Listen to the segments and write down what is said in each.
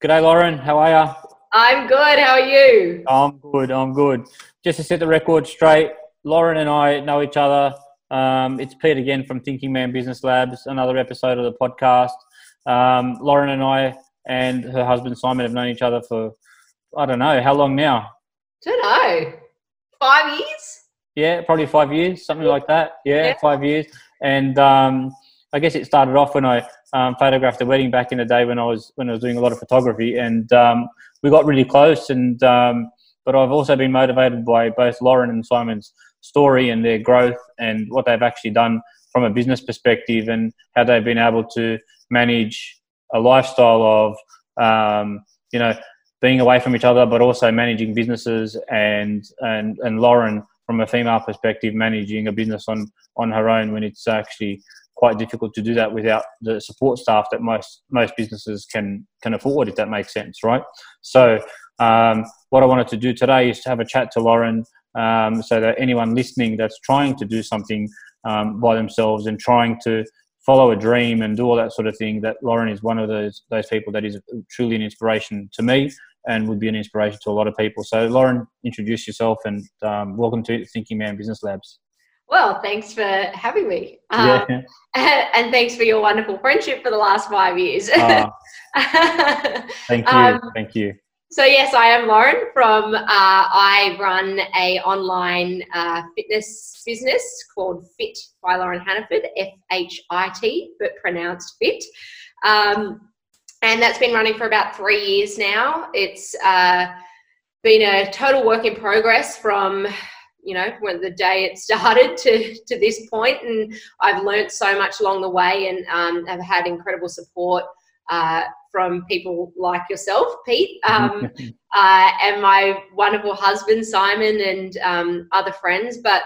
G'day, Lauren. How are you? I'm good. How are you? I'm good. I'm good. Just to set the record straight, Lauren and I know each other. Um, it's Pete again from Thinking Man Business Labs, another episode of the podcast. Um, Lauren and I and her husband Simon have known each other for, I don't know, how long now? Don't know. Five years? Yeah, probably five years, something like that. Yeah, yeah. five years. And um, I guess it started off when I um, photographed the wedding back in the day when I was when I was doing a lot of photography, and um, we got really close. And um, but I've also been motivated by both Lauren and Simon's story and their growth and what they've actually done from a business perspective and how they've been able to manage a lifestyle of um, you know being away from each other, but also managing businesses and and and Lauren from a female perspective managing a business on on her own when it's actually quite difficult to do that without the support staff that most most businesses can can afford if that makes sense right? So um, what i wanted to do today is to have a chat to lauren um, so that anyone listening that's trying to do something um, by themselves and trying to follow a dream and do all that sort of thing that lauren is one of those those people that is truly an inspiration to me and would be an inspiration to a lot of people. So lauren introduce yourself and um, welcome to thinking man business labs well, thanks for having me. Um, yeah. And, thanks for your wonderful friendship for the last five years. Uh, thank you. Um, thank you. So yes, I am Lauren from. Uh, I run a online uh, fitness business called Fit by Lauren Hannaford, F H I T, but pronounced Fit. Um, and that's been running for about three years now. It's uh, been a total work in progress from you know when the day it started to to this point and i've learned so much along the way and um, have had incredible support uh, from people like yourself pete. Um, uh, and my wonderful husband simon and um, other friends. But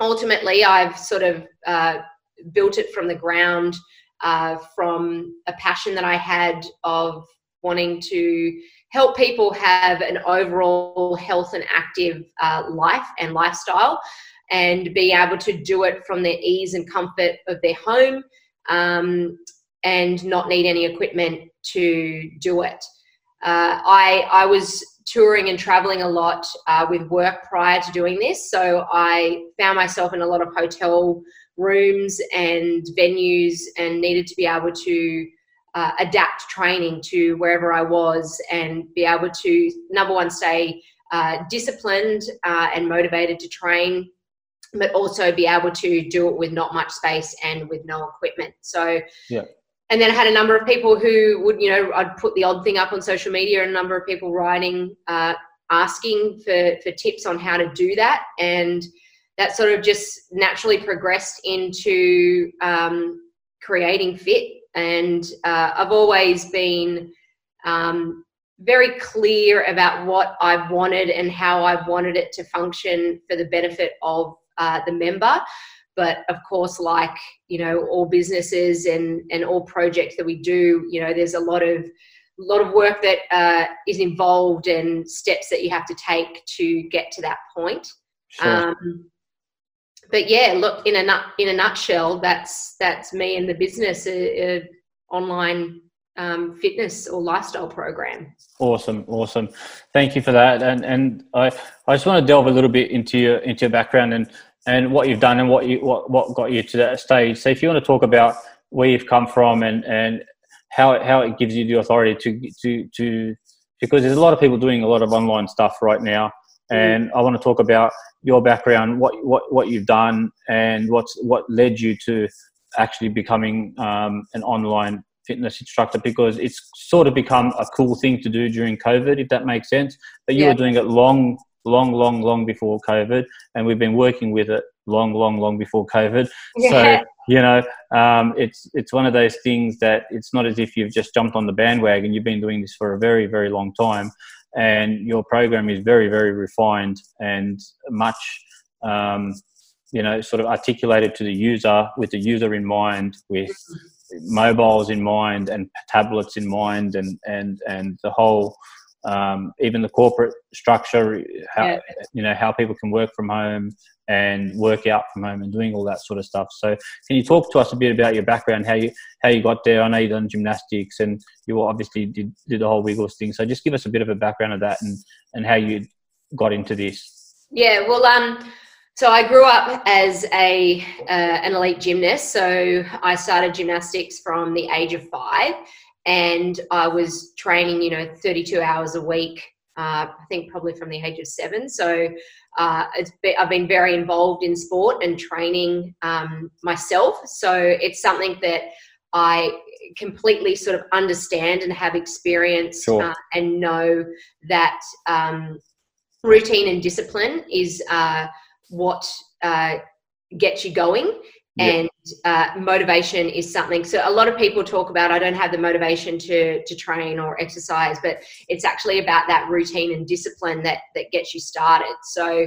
ultimately i've sort of uh, built it from the ground uh, from a passion that i had of wanting to help people have an overall health and active uh, life and lifestyle and be able to do it from the ease and comfort of their home um, and not need any equipment to do it. Uh, I, I was touring and traveling a lot uh, with work prior to doing this, so I found myself in a lot of hotel rooms and venues and needed to be able to uh, adapt training to wherever I was and be able to, number one, stay uh, disciplined uh, and motivated to train, but also be able to do it with not much space and with no equipment. So, yeah. And then I had a number of people who would, you know, I'd put the odd thing up on social media, and a number of people writing, uh, asking for, for tips on how to do that. And that sort of just naturally progressed into um, creating fit and uh, I've always been um, very clear about what I wanted and how I wanted it to function for the benefit of uh, the member. But of course, like you know, all businesses and and all projects that we do, you know, there's a lot of a lot of work that uh, is involved and steps that you have to take to get to that point. Sure. Um, but yeah, look in a nut, in a nutshell, that's that's me and the business, a, a online um, fitness or lifestyle program. Awesome, awesome. Thank you for that. And and I I just want to delve a little bit into your into your background and and what you've done and what you what what got you to that stage. So if you want to talk about where you've come from and and how how it gives you the authority to to to because there's a lot of people doing a lot of online stuff right now and I want to talk about your background, what what what you've done, and what's what led you to actually becoming um, an online fitness instructor because it's sort of become a cool thing to do during COVID, if that makes sense. But you yeah. were doing it long, long, long, long before COVID, and we've been working with it long, long, long before COVID. Yeah. So you know, um, it's it's one of those things that it's not as if you've just jumped on the bandwagon. You've been doing this for a very, very long time, and your program is very very refined and much um, you know sort of articulated to the user with the user in mind with mobiles in mind and tablets in mind and and and the whole um, even the corporate structure, how yeah. you know how people can work from home and work out from home and doing all that sort of stuff. So, can you talk to us a bit about your background, how you how you got there? I know you done gymnastics, and you obviously did, did the whole Wiggles thing. So, just give us a bit of a background of that and and how you got into this. Yeah, well, um, so I grew up as a uh, an elite gymnast. So I started gymnastics from the age of five, and I was training, you know, 32 hours a week. Uh, I think probably from the age of seven. So uh, been, I've been very involved in sport and training um, myself. So it's something that I completely sort of understand and have experience sure. uh, and know that um, routine and discipline is uh, what uh, gets you going and uh, motivation is something. So a lot of people talk about i don't have the motivation to to train or exercise but it's actually about that routine and discipline that that gets you started. So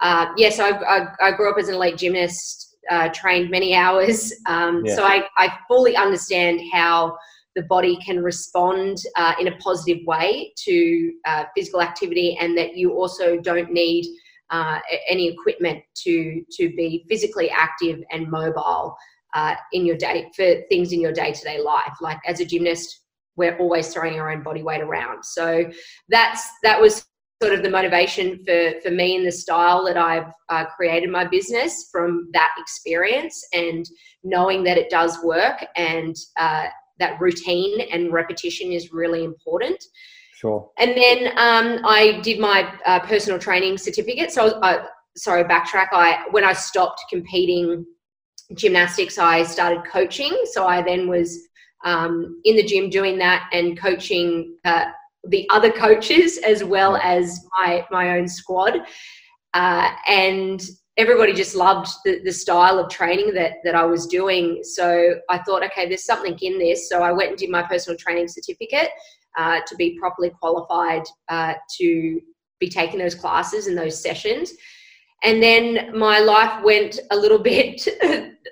uh, yes yeah, so I, I, I, grew up as an elite gymnast uh, trained many hours. Um, yeah. so I, I fully understand how the body can respond uh, in a positive way to uh, physical activity and that you also don't need uh, any equipment to to be physically active and mobile uh, in your day for things in your day to day life. Like as a gymnast, we're always throwing our own body weight around. So that's that was sort of the motivation for for me in the style that I've uh, created my business from that experience and knowing that it does work and uh, that routine and repetition is really important. Sure. And then um, I did my uh, personal training certificate. So, uh, sorry, backtrack. I when I stopped competing gymnastics, I started coaching. So I then was um, in the gym doing that and coaching uh, the other coaches as well as my my own squad. Uh, and everybody just loved the, the style of training that that I was doing. So I thought, okay, there's something in this. So I went and did my personal training certificate uh, to be properly qualified uh, to be taking those classes and those sessions. And then my life went a little bit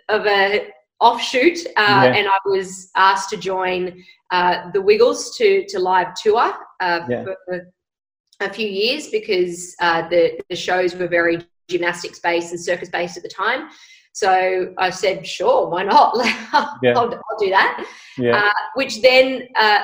of a offshoot, uh, yeah. and I was asked to join uh, the Wiggles to to live tour uh, yeah. for a few years because uh, the the shows were very gymnastics based and circus based at the time. So I said, sure, why not? I'll, I'll, do that. Yeah. Uh, which then uh,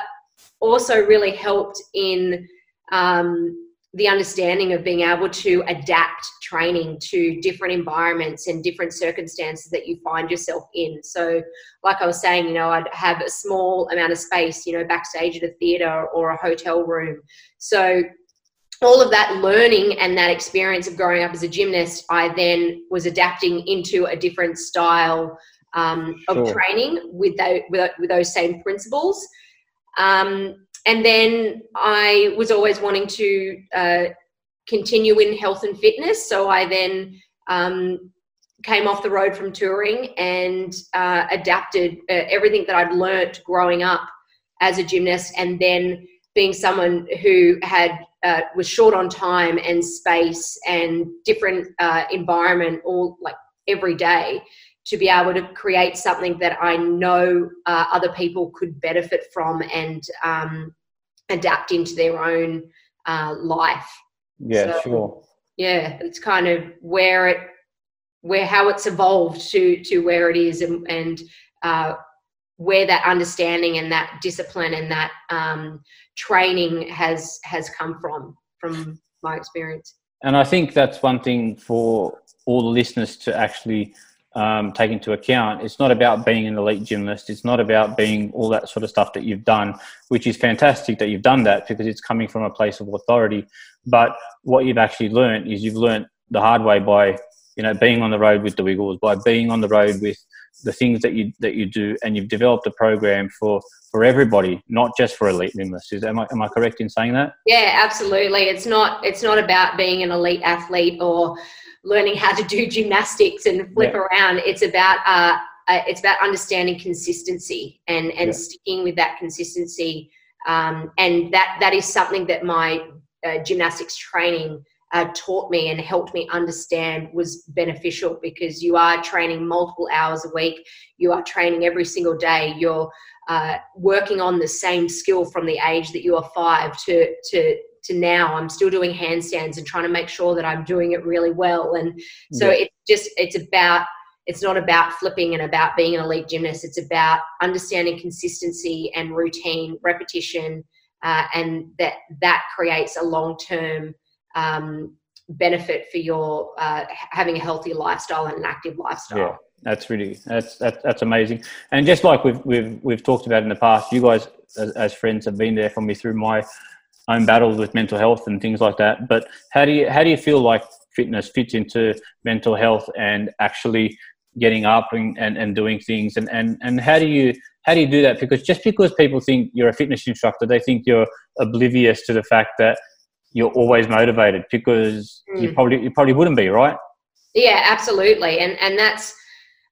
also really helped in um, the understanding of being able to adapt training to different environments and different circumstances that you find yourself in. So, like I was saying, you know, I'd have a small amount of space, you know, backstage at a theatre or a hotel room. So, all of that learning and that experience of growing up as a gymnast, I then was adapting into a different style um, of sure. training with, those, with those same principles. Um, and then I was always wanting to uh, continue in health and fitness. So I then um, came off the road from touring and uh, adapted uh, everything that I'd learnt growing up as a gymnast and then being someone who had uh, was short on time and space and different uh, environment all like every day to be able to create something that I know uh, other people could benefit from and um, adapt into their own uh, life. Yeah, so, sure. Yeah, it's kind of where it, where how it's evolved to to where it is, and, and uh, where that understanding and that discipline and that um, training has has come from from my experience. And I think that's one thing for all the listeners to actually um, take into account. It's not about being an elite gymnast. It's not about being all that sort of stuff that you've done, which is fantastic that you've done that because it's coming from a place of authority. But what you've actually learned is you've learned the hard way by you know being on the road with the Wiggles, by being on the road with the things that you that you do, and you've developed a program for for everybody, not just for elite gymnasts. Is am I am I correct in saying that? Yeah, absolutely. It's not it's not about being an elite athlete or learning how to do gymnastics and flip yeah. around. It's about uh, uh, it's about understanding consistency and and yeah. sticking with that consistency. Um, and that that is something that my uh, gymnastics training uh, taught me and helped me understand was beneficial because you are training multiple hours a week. You are training every single day. You're uh, working on the same skill from the age that you are five to to to now i'm still doing handstands and trying to make sure that i'm doing it really well. And so yeah. it's just it's about it's not about flipping and about being an elite gymnast. It's about understanding consistency and routine repetition uh, and that that creates a long-term um, benefit for your uh, having a healthy lifestyle and an active lifestyle. Yeah. That's really that's that's, that's amazing. And just like we've we've we've talked about in the past you guys as, as friends have been there for me through my own battles with mental health and things like that but how do you how do you feel like fitness fits into mental health and actually getting up and, and, and doing things and, and, and how do you how do you do that because just because people think you're a fitness instructor they think you're oblivious to the fact that you're always motivated because mm. you probably you probably wouldn't be right yeah absolutely and and that's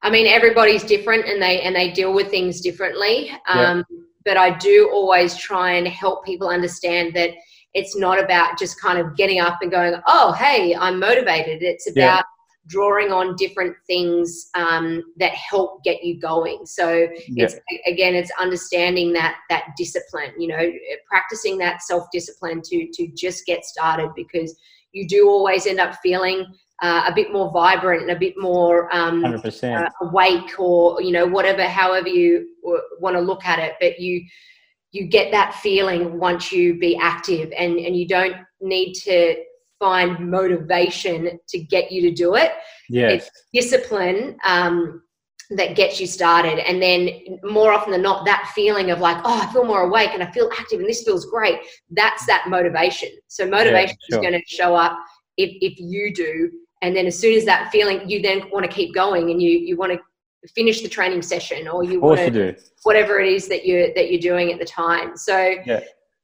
I mean, everybody's different and they and they deal with things differently. Um, yeah. But I do always try and help people understand that it's not about just kind of getting up and going, "Oh, hey, I'm motivated." It's about yeah. drawing on different things um, that help get you going. So yeah. it's again, it's understanding that that discipline. You know, practicing that self discipline to to just get started because you do always end up feeling uh, a bit more vibrant and a bit more um, uh, awake or you know whatever however you want to look at it. But you you get that feeling once you be active and and you don't need to find motivation to get you to do it. Yes. it's discipline um, that gets you started. And then more often than not that feeling of like oh i feel more awake and i feel active and this feels great that's that motivation. So motivation yeah, sure. is going to show up if, if you do and then as soon as that feeling you then want to keep going and you you want to finish the training session or you want to do. whatever it is that you that you're doing at the time so yeah.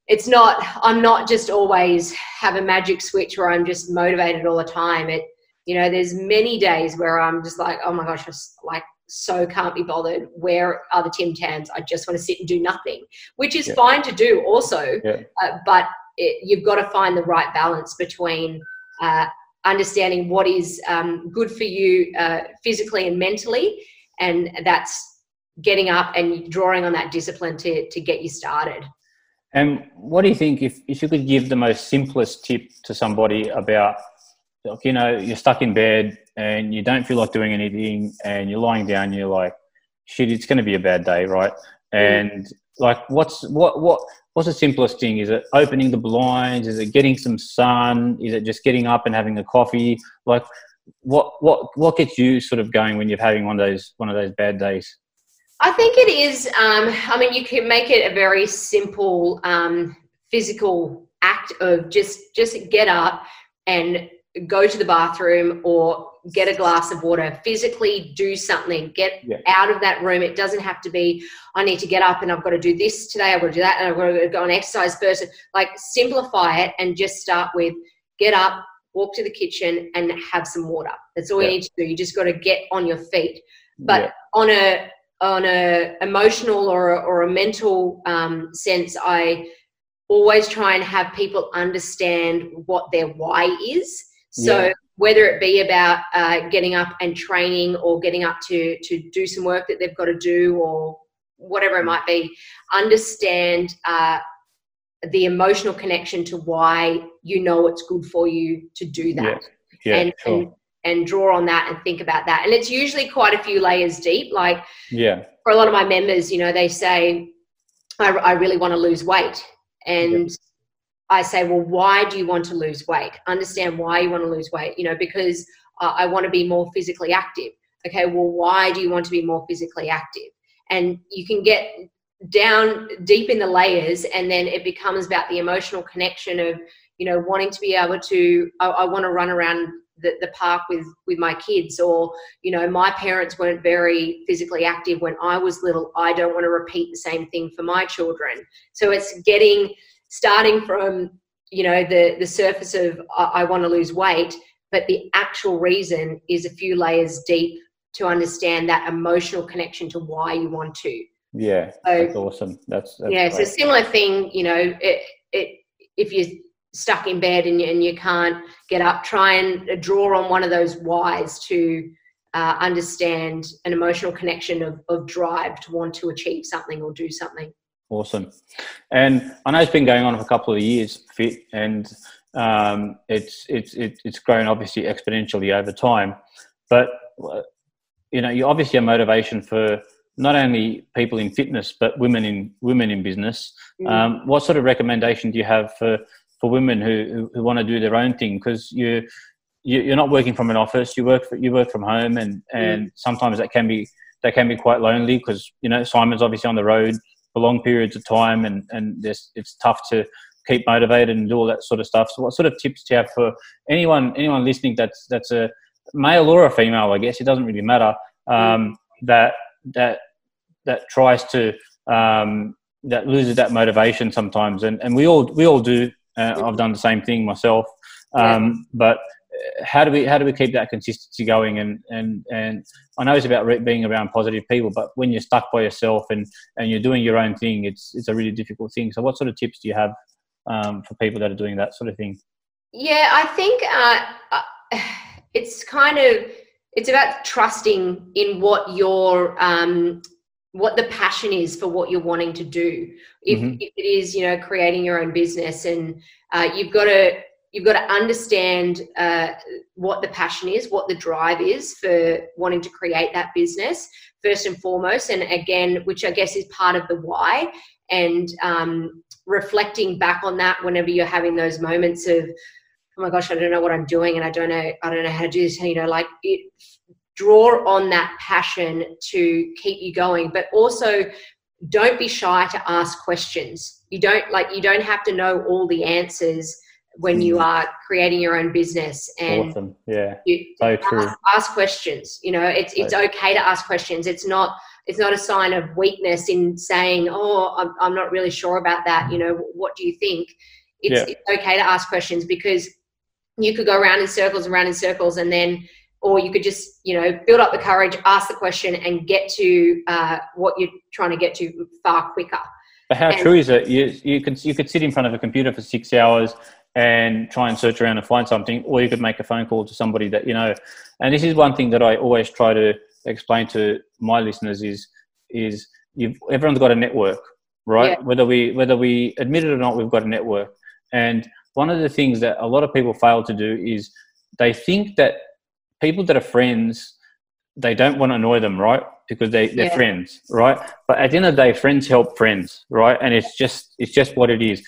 it's not i'm not just always have a magic switch where i'm just motivated all the time it you know there's many days where i'm just like oh my gosh just like so can't be bothered where are the tim tams i just want to sit and do nothing which is yeah. fine to do also yeah. uh, but it, you've got to find the right balance between uh, understanding what is um, good for you uh, physically and mentally, and that's getting up and drawing on that discipline to to get you started. And what do you think if, if you could give the most simplest tip to somebody about, like, you know, you're stuck in bed and you don't feel like doing anything and you're lying down, you're like, shit, it's going to be a bad day, right? Mm. And like, what's what what what's the simplest thing? Is it opening the blinds? Is it getting some sun? Is it just getting up and having a coffee? Like, what what what gets you sort of going when you're having one of those one of those bad days? I think it is. Um, I mean, you can make it a very simple um, physical act of just just get up and go to the bathroom or get a glass of water, physically do something, get yeah. out of that room. It doesn't have to be, I need to get up and I've got to do this today, I've got to do that, and I've got to go and exercise first. Like, simplify it and just start with get up, walk to the kitchen, and have some water. That's all yeah. you need to do. You just got to get on your feet. But yeah. on a on a emotional or a, or a mental um, sense, I always try and have people understand what their why is. So whether it be about uh, getting up and training or getting up to to do some work that they've got to do or whatever it might be understand uh, the emotional connection to why you know it's good for you to do that. Yeah. Yeah, and, sure. and and draw on that and think about that. And it's usually quite a few layers deep. Like yeah. for a lot of my members you know they say i, I really want to lose weight. And yeah I say, well, why do you want to lose weight? Understand why you want to lose weight, you know, because uh, I want to be more physically active. Okay, well, why do you want to be more physically active? And you can get down deep in the layers, and then it becomes about the emotional connection of, you know, wanting to be able to, I, I want to run around the, the park with with my kids or you know my parents weren't very physically active when i was little i don't want to repeat the same thing for my children so it's getting starting from you know the the surface of I, I want to lose weight, but the actual reason is a few layers deep to understand that emotional connection to why you want to. Yeah, so, that's awesome. That's, that's yeah. Great. So similar thing, you know, it, it if you're stuck in bed and you, and you can't get up, try and draw on one of those whys to uh, understand an emotional connection of, of drive to want to achieve something or do something. Awesome. And I know it's been going on for a couple of years, Fit, and um, it's it's it's grown obviously exponentially over time. But you know, you're obviously a motivation for not only people in fitness but women in women in business. Mm. Um, what sort of recommendation do you have for for women who who, who want to do their own thing? Because you you're not working from an office. You work for, you work from home, and and mm. sometimes that can be that can be quite lonely because you know Simon's obviously on the road for long periods of time, and and it's tough to keep motivated and do all that sort of stuff. So, what sort of tips do you have for anyone anyone listening that's that's a male or a female? I guess it doesn't really matter. Um, that that that tries to um, that loses that motivation sometimes, and and we all we all do. Uh, I've done the same thing myself, um, but how do we how do we keep that consistency going? And and and I know it's about re- being around positive people but when you're stuck by yourself and and you're doing your own thing it's it's a really difficult thing. So what sort of tips do you have um, for people that are doing that sort of thing? Yeah I think uh, uh it's kind of it's about trusting in what your um, what the passion is for what you're wanting to do. If, mm-hmm. if it is you know creating your own business and uh, you've got to you've got to understand uh, what the passion is, what the drive is for wanting to create that business first and foremost, and again, which I guess is part of the why, and um, reflecting back on that whenever you're having those moments of, oh my gosh, I don't know what I'm doing, and I don't know, I don't know how to do this. You know, like it, draw on that passion to keep you going, but also don't be shy to ask questions. You don't like you don't have to know all the answers when you mm. are creating your own business and awesome. yeah you so true. Ask, ask, questions you know it's it's okay to ask questions it's not it's not a sign of weakness in saying oh i'm, I'm not really sure about that you know what do you think it's, yeah. it's okay to ask questions because you could go around in circles and around in circles and then or you could just you know build up the courage ask the question and get to uh, what you're trying to get to far quicker but how and, true is it you, you could you could sit in front of a computer for six hours and try and search around and find something, or you could make a phone call to somebody that you know. And this is one thing that I always try to explain to my listeners is is you've everyone's got a network, right? Yeah. Whether we whether we admit it or not, we've got a network. And one of the things that a lot of people fail to do is they think that people that are friends they don't want to annoy them, right? Because they, they're yeah. friends, right? But at the end of the day, friends help friends, right? And it's just it's just what it is.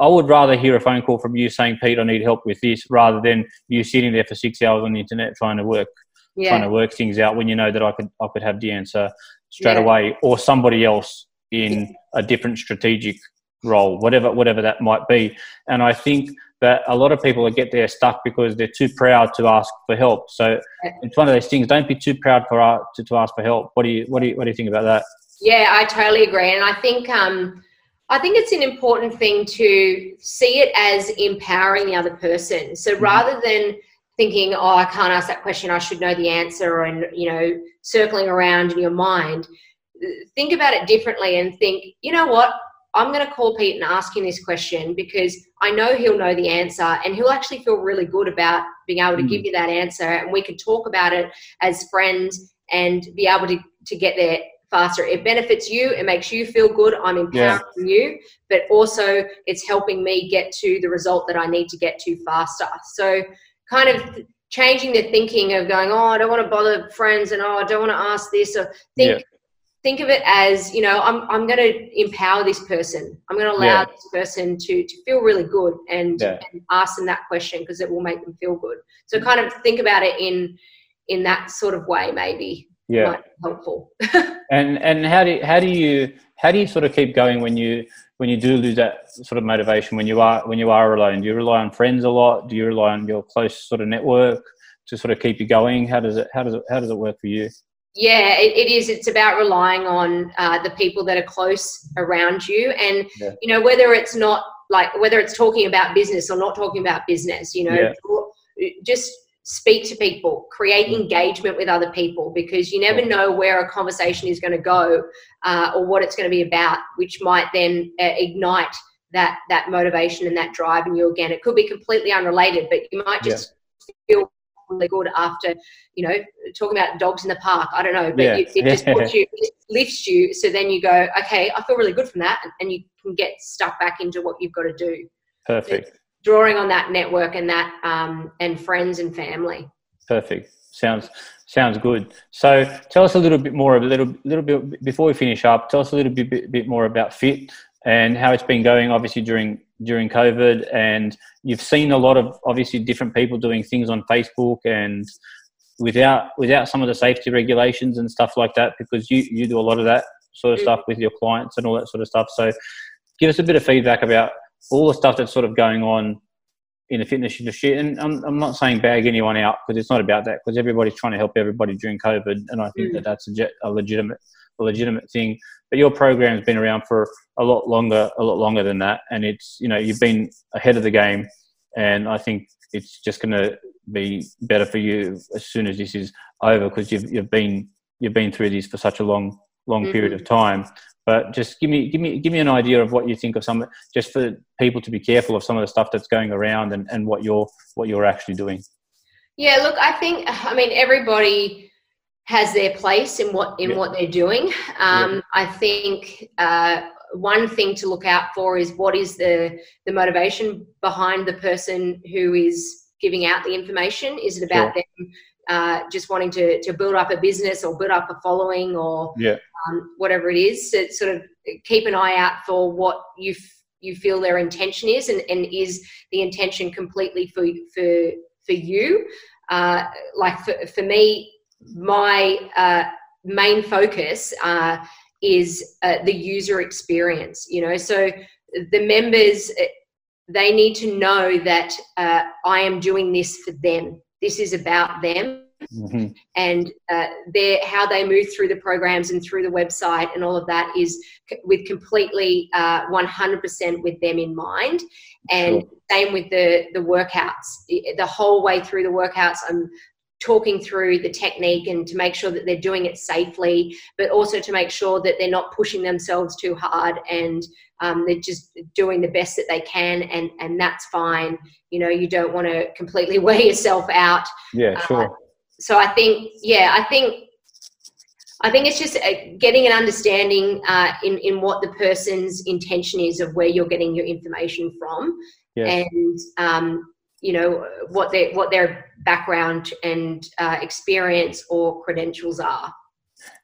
I would rather hear a phone call from you saying, "Pete, I need help with this," rather than you sitting there for six hours on the internet trying to work, yeah. trying to work things out when you know that I could I could have the answer straight yeah. away, or somebody else in a different strategic role, whatever whatever that might be. And I think that a lot of people get there stuck because they're too proud to ask for help. So it's one of those things. Don't be too proud for uh, to, to ask for help. What do you what do you what do you think about that? Yeah, I totally agree, and I think. Um, I think it's an important thing to see it as empowering the other person. So mm-hmm. rather than thinking, oh, I can't ask that question, I should know the answer, and, you know, circling around in your mind, think about it differently and think, you know what? I'm going to call Pete and ask him this question because I know he'll know the answer and he'll actually feel really good about being able to mm. give you that answer. And we can talk about it as friends and be able to, to get there faster. It benefits you, it makes you feel good. I'm empowering yeah. you, but also it's helping me get to the result that I need to get to faster. So, kind of changing the thinking of going, oh, I don't want to bother friends and oh, I don't want to ask this or think. Yeah. Think of it as, you know, I'm, I'm going to empower this person. I'm going to allow yeah. this person to, to feel really good and, and ask them that question because it will make them feel good. So kind of think about it in in that sort of way, maybe yeah. helpful. And and how do how do you how do you sort of keep going when you when you do lose that sort of motivation when you are when you are alone? Do you rely on friends a lot? Do you rely on your close sort of network to sort of keep you going? How does it how does it how does it work for you? Yeah it, it is. It's about relying on uh, the people that are close around you. And yeah. you know whether it's not like whether it's talking about business or not talking about business you know yeah. just speak to people, create mm. engagement with other people because you never know where a conversation is going to go uh, or what it's going to be about, which might then uh, ignite that that motivation and that drive in you again. It could be completely unrelated, but you might just yeah. feel really good after, you know, talking about dogs in the park. I don't know, but Yeah. you, it just puts you, it lifts you. So then you go, okay, I feel really good from that, and, and you can get stuck back into what you've got to do. Perfect. Drawing on that network and that um, and friends and family. Perfect. Sounds sounds good. So tell us a little bit more, of a little little bit before we finish up. Tell us a little bit bit, bit more about Fit and how it's been going. Obviously during during COVID, and you've seen a lot of obviously different people doing things on Facebook and without without some of the safety regulations and stuff like that because you you do a lot of that sort of Mm. stuff with your clients and all that sort of stuff. So give us a bit of feedback about all the stuff that's sort of going on in the fitness industry. And I'm, I'm not saying bag anyone out because it's not about that because everybody's trying to help everybody during COVID. And I think Mm. that that's a, je- a legitimate, a legitimate thing. But your program's been around for a lot longer, a lot longer than that. And it's, you know, you've been ahead of the game. And I think it's just going to be better for you as soon as this is over because you've, you've been, you've been through this for such a long, long period of time. But just give me, give me, give me an idea of what you think of some, just for people to be careful of some of the stuff that's going around and, and what you're, what you're actually doing. Yeah, look, I think I mean everybody has their place in what in Yeah. what they're doing. Um, I think uh, one thing to look out for is what is the the motivation behind the person who is giving out the information. Is it about them uh, just wanting to to build up a business or build up a following or Yeah. um, whatever it is? So sort of keep an eye out for what you f- you feel their intention is, and, and is the intention completely for for for you? Uh, like for, for me, my uh, main focus uh, is uh, the user experience. You know, so the members they need to know that uh, I am doing this for them. This is about them Mhm. and uh, their how they move through the programs and through the website and all of that is c- with completely uh, 100% with them in mind and Sure. same with the the workouts the whole way through the workouts i'm talking through the technique and to make sure that they're doing it safely but also to make sure that they're not pushing themselves too hard and um, they're just doing the best that they can and and that's fine you know you don't want to completely wear yourself out Yeah, sure. so I think, yeah, I think, I think it's just uh, getting an understanding uh, in in what the person's intention is of where you're getting your information from, Yes. and um, you know what their what their background and uh, experience or credentials are.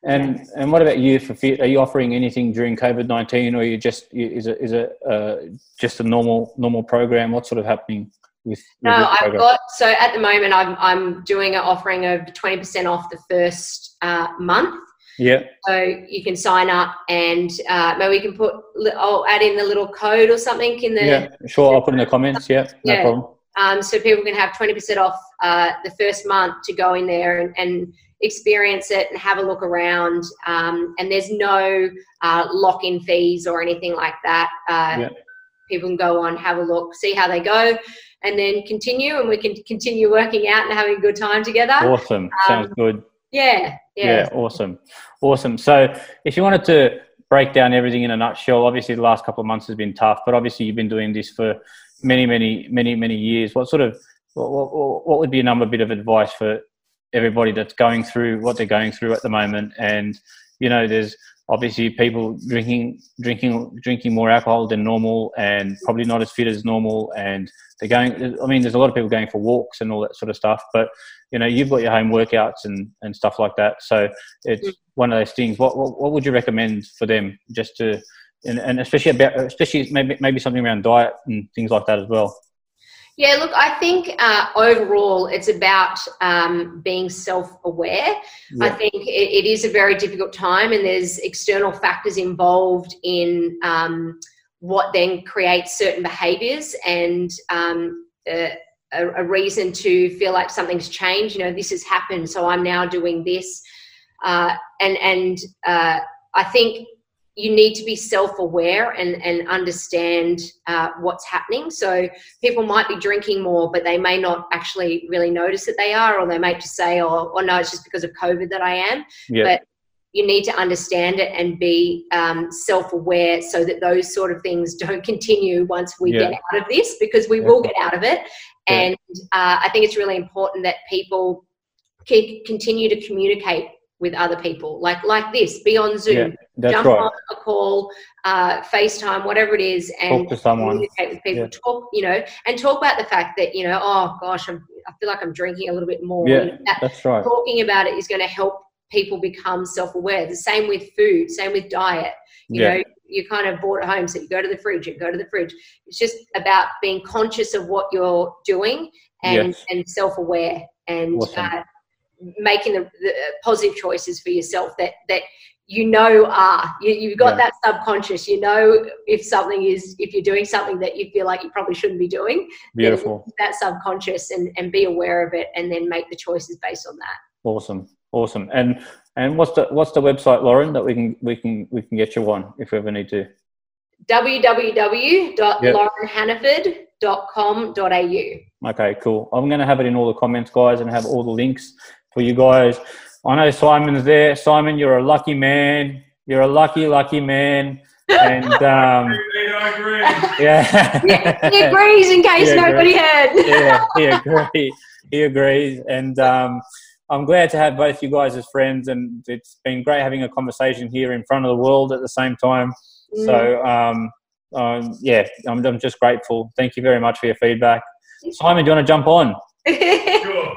And and what about you for fit? Are you offering anything during COVID nineteen, or you just is it is it uh, just a normal normal program? What's sort of happening with? No, I've program? got so at the moment I'm I'm doing an offering of twenty percent off the first uh, month. Yeah, So you can sign up and uh, maybe we can put, I'll add in the little code or something in the, yeah, sure. I'll put in the comments. Yeah, no Yeah. problem. Um, so people can have 20% off uh, the first month to go in there and, and experience it and have a look around. Um, and there's no uh, lock in fees or anything like that. Uh, Yeah. People can go on, have a look, see how they go, and then continue. And we can continue working out and having a good time together. Awesome. Sounds good. Yeah, yeah. Yeah, awesome, awesome. So, if you wanted to break down everything in a nutshell, obviously the last couple of months has been tough, but obviously you've been doing this for many, many, many, many years. What sort of what, what, what would be a number bit of advice for everybody that's going through what they're going through at the moment? And you know, there's obviously people drinking, drinking, drinking more alcohol than normal, and probably not as fit as normal, and they're going. I mean, there's a lot of people going for walks and all that sort of stuff, but you know you've got your home workouts and, and stuff like that so it's Mm. one of those things what, what what would you recommend for them just to and, and especially about especially maybe maybe something around diet and things like that as well Yeah, look, I think uh, overall it's about um, being self aware. I think it, it is a very difficult time, and there's external factors involved in um, what then creates certain behaviors and um, a, a a reason to feel like something's changed. You know, this has happened, so I'm now doing this. Uh, and and uh, I think you need to be self-aware and, and understand uh, what's happening. So people might be drinking more, but they may not actually really notice that they are, or they might just say, "Oh, oh no, it's just because of COVID that I am." yeah But you need to understand it and be um, self-aware so that those sort of things don't continue once we Yeah. get out of this because we Yeah. will get out of it and uh, i think it's really important that people can continue to communicate with other people like like this be on zoom Yeah, jump right. on a call uh, facetime whatever it is and Talk to someone. communicate with people Yeah. talk you know and talk about the fact that you know oh gosh I'm, i feel like i'm drinking a little bit more Yeah. You know, that That's right. talking about it is going to help people become self-aware the same with food same with diet you Yeah. know you kind of bought at home so you go to the fridge you go to the fridge it's just about being conscious of what you're doing and Yes. and self-aware and Awesome. uh, making the, the uh, positive choices for yourself that that you know are you, you've got Yeah. that subconscious you know if something is if you're doing something that you feel like you probably shouldn't be doing Beautiful. that subconscious and and be aware of it and then make the choices based on that Awesome. Awesome. And and what's the what's the website, Lauren, that we can we can we can get you on if we ever need to? www.laurenhannaford.com.au Okay, cool. I'm going to have it in all the comments, guys, and have all the links for you guys. I know Simon's there. Simon, you're a lucky man. You're a lucky, lucky man. And um, I agree. yeah, he agrees in case Yeah, nobody heard yeah, he agrees. He agrees, and um, I'm glad to have both you guys as friends. And it's been great having a conversation here in front of the world at the same time. Mm. So um, um, yeah, I'm, I'm just grateful. Thank you very much for your feedback. Simon, do you want to jump on? Sure.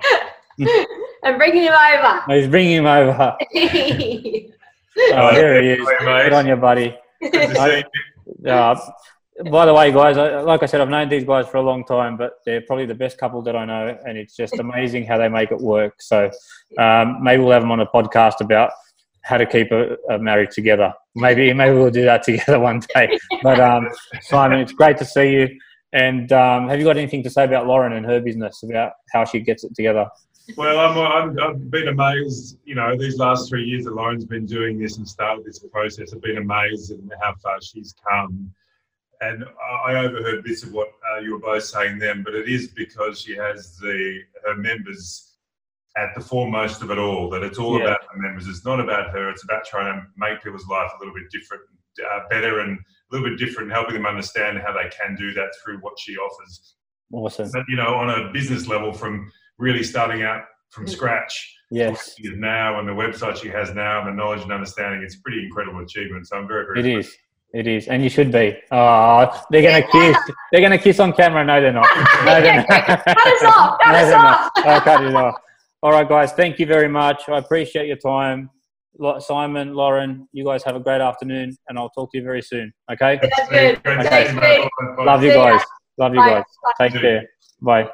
I'm bringing him over. He's bringing him over. Oh, here he is. Hey. Good on you, buddy. Good to see you. Uh, by the way, guys, I, like I said, I've known these guys for a long time, but they're probably the best couple that I know, and it's just amazing how they make it work. So um, maybe we'll have them on a podcast about how to keep a, a marriage together. Maybe maybe we'll do that together one day. But um, Simon, it's great to see you. And um, have you got anything to say about Lauren and her business, about how she gets it together? Well, I'm, I'm, I've been amazed, you know, these last three years that Lauren's been doing this and started this process. I've been amazed at how far she's come. And I I overheard bits of what uh, you were both saying then, but it is because she has the her members at the foremost of it all. That it's all Yeah. about the members. It's not about her. It's about trying to make people's life a little bit different, uh, better, and a little bit different, helping them understand how they can do that through what she offers Awesome. but you know, on a business level, from really starting out from mm. scratch to what Yes, is now and the website she has now and the knowledge and understanding, it's a pretty incredible achievement. So I'm very, very it is. It is, and you should be. Oh, they're gonna kiss. They're gonna kiss on camera. No, they're not. No, they're not. Cut us off, cut No, us off. I'll cut it off. All right, guys. Thank you very much. I appreciate your time, Simon, Lauren. You guys have a great afternoon, and I'll talk to you very soon. Okay. That's good. Great to Thanks, see you, mate. mate. Love you guys. Love you Bye. guys. Take care. Bye.